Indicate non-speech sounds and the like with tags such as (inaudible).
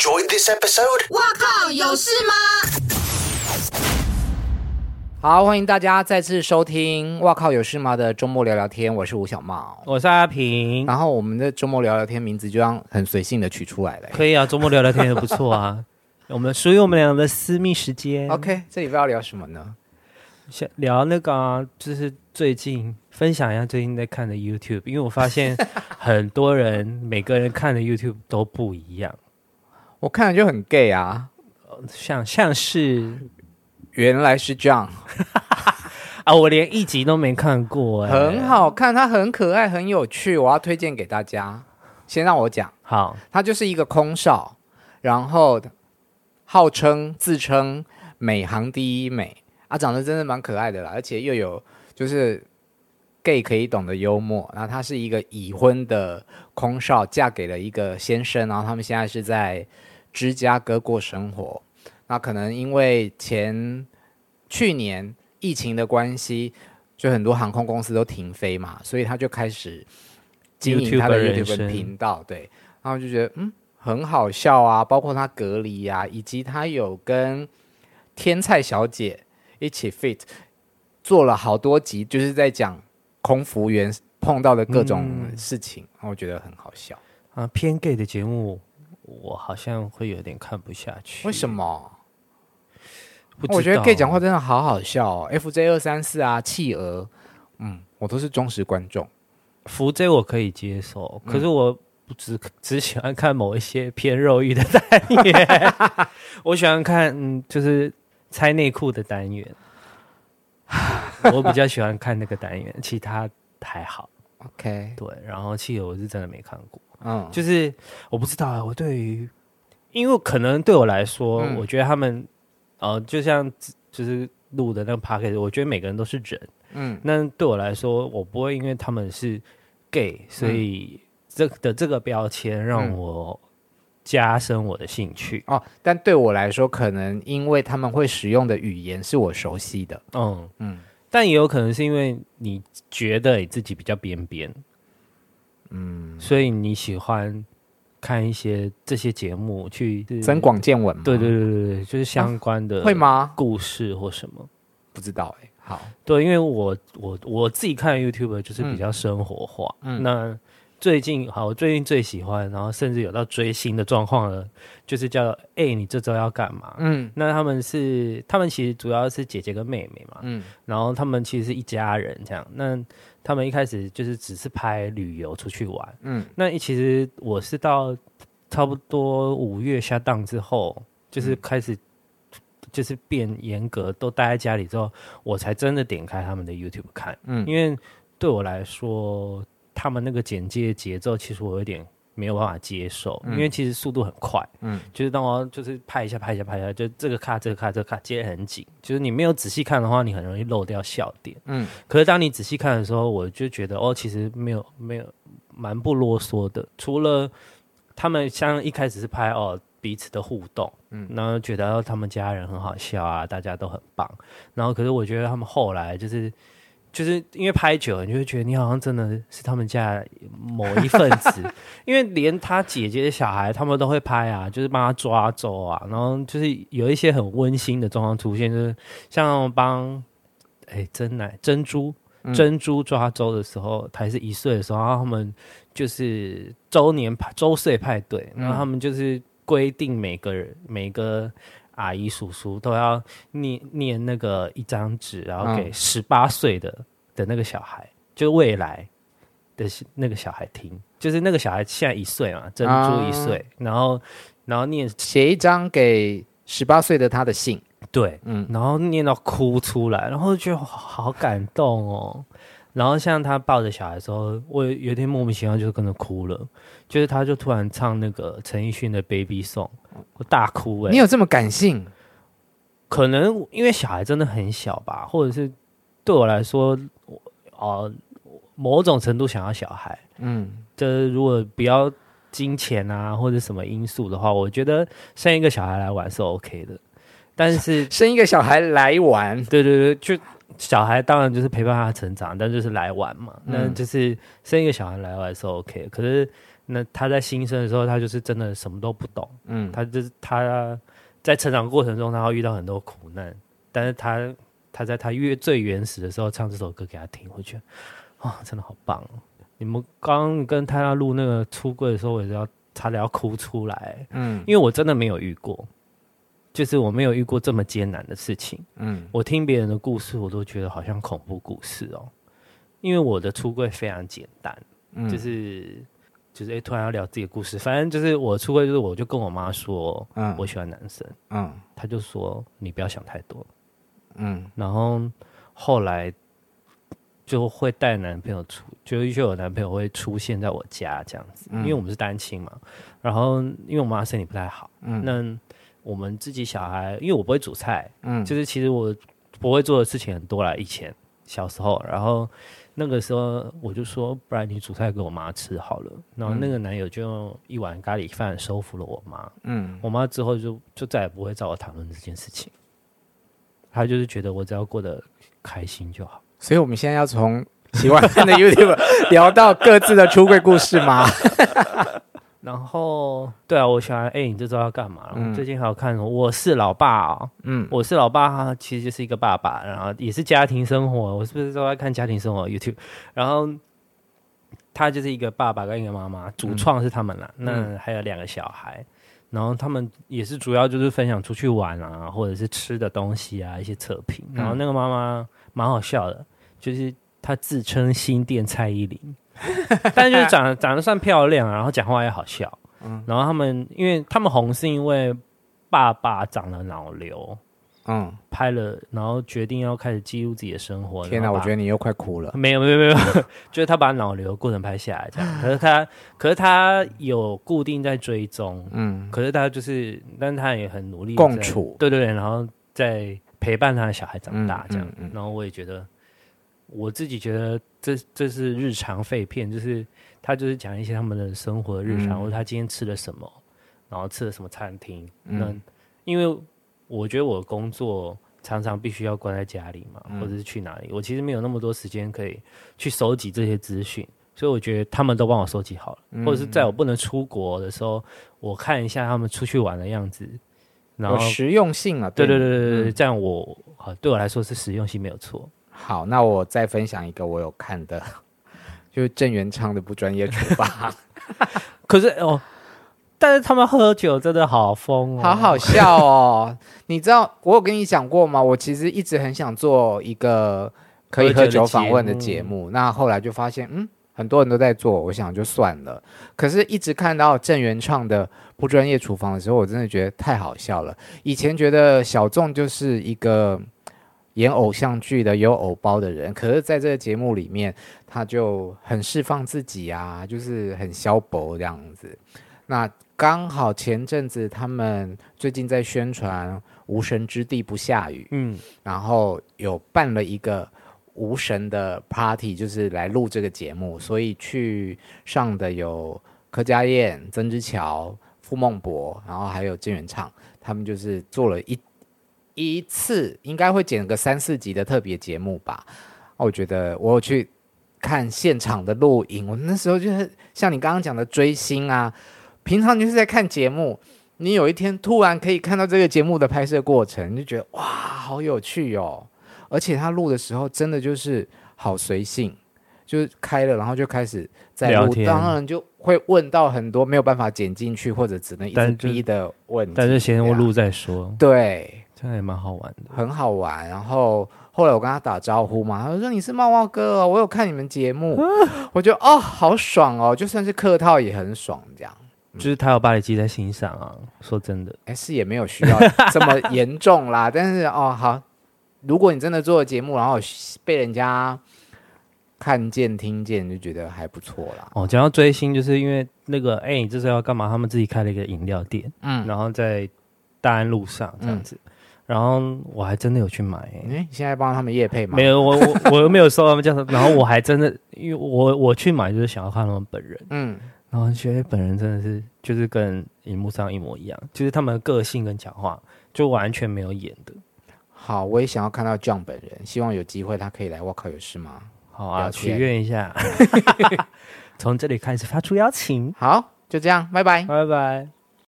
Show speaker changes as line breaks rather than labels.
enjoyed this episode?
哇靠，有事吗？
好，欢迎大家再次收听《哇靠有事吗》的周末聊聊天，我是吴小茂，
我是阿平。
然后我们的周末聊聊天名字就让很随性的取出来了，
可以啊，周末聊聊天也不错啊。(laughs) 我们属于我们俩的私密时间。
OK，这礼拜要聊什么呢？
想聊那个、啊，就是最近分享一下最近在看的 YouTube，因为我发现很多人每个人看的 YouTube 都不一样。
我看了就很 gay 啊，
像像是。
原来是这样 (laughs)
啊！我连一集都没看过，欸，
很好看，它很可爱，很有趣，我要推荐给大家。先让我讲，
好，
他就是一个空少，然后号称自称美行第一美啊，长得真的蛮可爱的啦，而且又有就是 gay 可以懂的幽默。然后他是一个已婚的空少，嫁给了一个先生，然后他们现在是在芝加哥过生活。那可能因为前去年疫情的关系，就很多航空公司都停飞嘛，所以他就开始经营他的 YouTube 频道，对，然后就觉得嗯很好笑啊，包括他隔离呀、啊，以及他有跟天菜小姐一起 fit 做了好多集，就是在讲空服员碰到的各种事情，我觉得很好笑。
啊。偏 gay 的节目，我好像会有点看不下去，
为什么？我觉得 gay 讲话真的好好笑哦，FJ 二三四啊，企鹅，嗯，我都是忠实观众。
福 J 我可以接受，可是我不只只喜欢看某一些偏肉欲的单元，(laughs) 我喜欢看嗯，就是拆内裤的单元，(laughs) (laughs) 我比较喜欢看那个单元，其他还好。
OK，
对，然后汽油我是真的没看过，
嗯，
就是我不知道啊，我对于，因为可能对我来说，嗯、我觉得他们。哦、呃，就像就是录的那个 podcast，我觉得每个人都是人，嗯，那对我来说，我不会因为他们是 gay，所以这的这个标签让我加深我的兴趣、
嗯、哦。但对我来说，可能因为他们会使用的语言是我熟悉的，
嗯。嗯，但也有可能是因为你觉得你自己比较边边，嗯，所以你喜欢。看一些这些节目去
增广见闻，
对对对对对，就是相关的
会吗？
故事或什么？
不知道哎、欸。好，
对，因为我我我自己看 YouTube 就是比较生活化。嗯，那最近好，我最近最喜欢，然后甚至有到追星的状况了，就是叫哎、欸，你这周要干嘛？嗯，那他们是他们其实主要是姐姐跟妹妹嘛。嗯，然后他们其实是一家人这样。那他们一开始就是只是拍旅游出去玩，嗯，那其实我是到差不多五月下档之后，就是开始就是变严格，都待在家里之后，我才真的点开他们的 YouTube 看，嗯，因为对我来说，他们那个剪接节奏其实我有点。没有办法接受，因为其实速度很快，嗯，就是当我就是拍一下拍一下拍一下，就这个卡这个卡这个卡接得很紧，就是你没有仔细看的话，你很容易漏掉笑点，嗯。可是当你仔细看的时候，我就觉得哦，其实没有没有蛮不啰嗦的，除了他们像一开始是拍哦彼此的互动，嗯，然后觉得他们家人很好笑啊，大家都很棒，然后可是我觉得他们后来就是。就是因为拍久了，你就会觉得你好像真的是他们家某一份子，(laughs) 因为连他姐姐的小孩他们都会拍啊，就是帮他抓周啊，然后就是有一些很温馨的状况出现，就是像帮哎真奶珍珠珍珠抓周的时候，还是一岁的时候，然后他们就是周年派周岁派对，然后他们就是规定每个人每个。阿姨叔叔都要念念那个一张纸，然后给十八岁的、嗯、的那个小孩，就是未来的那个小孩听，就是那个小孩现在一岁嘛，珍珠一岁，嗯、然后然后念
写一张给十八岁的他的信，
对，嗯，然后念到哭出来，然后就好感动哦。然后像他抱着小孩的时候，我有点莫名其妙就跟着哭了，就是他就突然唱那个陈奕迅的《Baby Song》，我大哭哎、欸！
你有这么感性？
可能因为小孩真的很小吧，或者是对我来说，我呃，某种程度想要小孩，嗯，这如果不要金钱啊或者什么因素的话，我觉得生一个小孩来玩是 OK 的，但是 (laughs)
生一个小孩来玩，
对对对，就。小孩当然就是陪伴他成长，但就是来玩嘛，嗯、那就是生一个小孩来玩是 OK。可是那他在新生的时候，他就是真的什么都不懂。
嗯，
他就是他在成长过程中，他会遇到很多苦难，但是他他在他越最原始的时候唱这首歌给他听，我觉得啊、哦，真的好棒！你们刚跟泰拉录那个出柜的时候，我也要差点要哭出来。嗯，因为我真的没有遇过，就是我没有遇过这么艰难的事情。嗯，我听别人的故事，我都觉得好像恐怖故事哦。因为我的出柜非常简单，嗯、就是。就是哎，突然要聊自己的故事，反正就是我出柜，就是我就跟我妈说，嗯，我喜欢男生，嗯，她就说你不要想太多，嗯，然后后来就会带男朋友出，就就有男朋友会出现在我家这样子，嗯、因为我们是单亲嘛，然后因为我妈身体不太好，嗯，那我们自己小孩，因为我不会煮菜，嗯，就是其实我不会做的事情很多啦，以前小时候，然后。那个时候我就说，不然你煮菜给我妈吃好了。然后那个男友就用一碗咖喱饭收服了我妈。嗯，我妈之后就就再也不会找我谈论这件事情。她就是觉得我只要过得开心就好。
所以我们现在要从喜欢看的 (laughs) YouTube 聊到各自的出柜故事吗？
然后，对啊，我喜欢哎、欸，你这周要干嘛？嗯、最近还有看什么？我是老爸哦，嗯，我是老爸，他其实就是一个爸爸，然后也是家庭生活。我是不是都在看家庭生活 YouTube？然后他就是一个爸爸跟一个妈妈，主创是他们啦。嗯、那还有两个小孩，然后他们也是主要就是分享出去玩啊，或者是吃的东西啊，一些测评。然后那个妈妈蛮好笑的，就是她自称新店蔡依林。(laughs) 但是就是长得长得算漂亮，然后讲话也好笑。嗯，然后他们因为他们红是因为爸爸长了脑瘤，嗯，拍了，然后决定要开始记录自己的生活。
天哪，我觉得你又快哭了。
没有没有没有，(laughs) 就是他把脑瘤过程拍下来这样。可是他可是他有固定在追踪，嗯，可是他就是，但是他也很努力
共处，
对对对，然后在陪伴他的小孩长大这样。然后我也觉得。我自己觉得这这是日常废片，就是他就是讲一些他们的生活的日常，嗯、或者他今天吃了什么，然后吃了什么餐厅。嗯、那因为我觉得我工作常常必须要关在家里嘛，嗯、或者是去哪里，我其实没有那么多时间可以去收集这些资讯，所以我觉得他们都帮我收集好了，嗯、或者是在我不能出国的时候，我看一下他们出去玩的样子，然后
实用性啊，
对对对对对，嗯、这样我好对我来说是实用性没有错。
好，那我再分享一个我有看的，就是郑元畅的不专业厨房。(laughs)
可是哦，但是他们喝酒真的好疯哦，
好好笑哦。(laughs) 你知道我有跟你讲过吗？我其实一直很想做一个可以喝酒访问的节目，那后来就发现，嗯，很多人都在做，我想就算了。可是，一直看到郑元畅的不专业厨房的时候，我真的觉得太好笑了。以前觉得小众就是一个。演偶像剧的有偶包的人，可是在这个节目里面，他就很释放自己啊，就是很消薄这样子。那刚好前阵子他们最近在宣传《无神之地不下雨》，嗯，然后有办了一个无神的 party，就是来录这个节目，所以去上的有柯佳燕、曾之乔、傅孟博，然后还有郑元畅，他们就是做了一。一次应该会剪个三四集的特别节目吧。我觉得我有去看现场的录影，我那时候就是像你刚刚讲的追星啊，平常就是在看节目，你有一天突然可以看到这个节目的拍摄过程，你就觉得哇，好有趣哦！而且他录的时候真的就是好随性，就是开了然后就开始在录，天当然就会问到很多没有办法剪进去或者只能一直逼的问题，
但是先我录再说，
对。
这样也蛮好玩的，
很好玩。然后后来我跟他打招呼嘛，他就说：“你是茂茂哥哦，我有看你们节目。” (laughs) 我觉得哦，好爽哦，就算是客套也很爽，这样。
就是他有把你记在心上啊，说真的，
哎，是也没有需要这么严重啦。(laughs) 但是哦，好，如果你真的做了节目，然后被人家看见、听见，就觉得还不错啦。
哦，讲到追星，就是因为那个，哎，你这是要干嘛？他们自己开了一个饮料店，嗯，然后在大安路上这样子。嗯然后我还真的有去买，欸，
哎，现在帮他们夜配吗？
没有，我我 (laughs) 我又没有收他们叫什么。然后我还真的，因为我我去买就是想要看他们本人，嗯，然后觉得本人真的是就是跟荧幕上一模一样，就是他们的个性跟讲话就完全没有演的。
好，我也想要看到 John 本人，希望有机会他可以来。我靠，有事吗？
好啊，许愿一下。(laughs) 从这里开始发出邀请。
好，就这样，拜拜，
拜拜。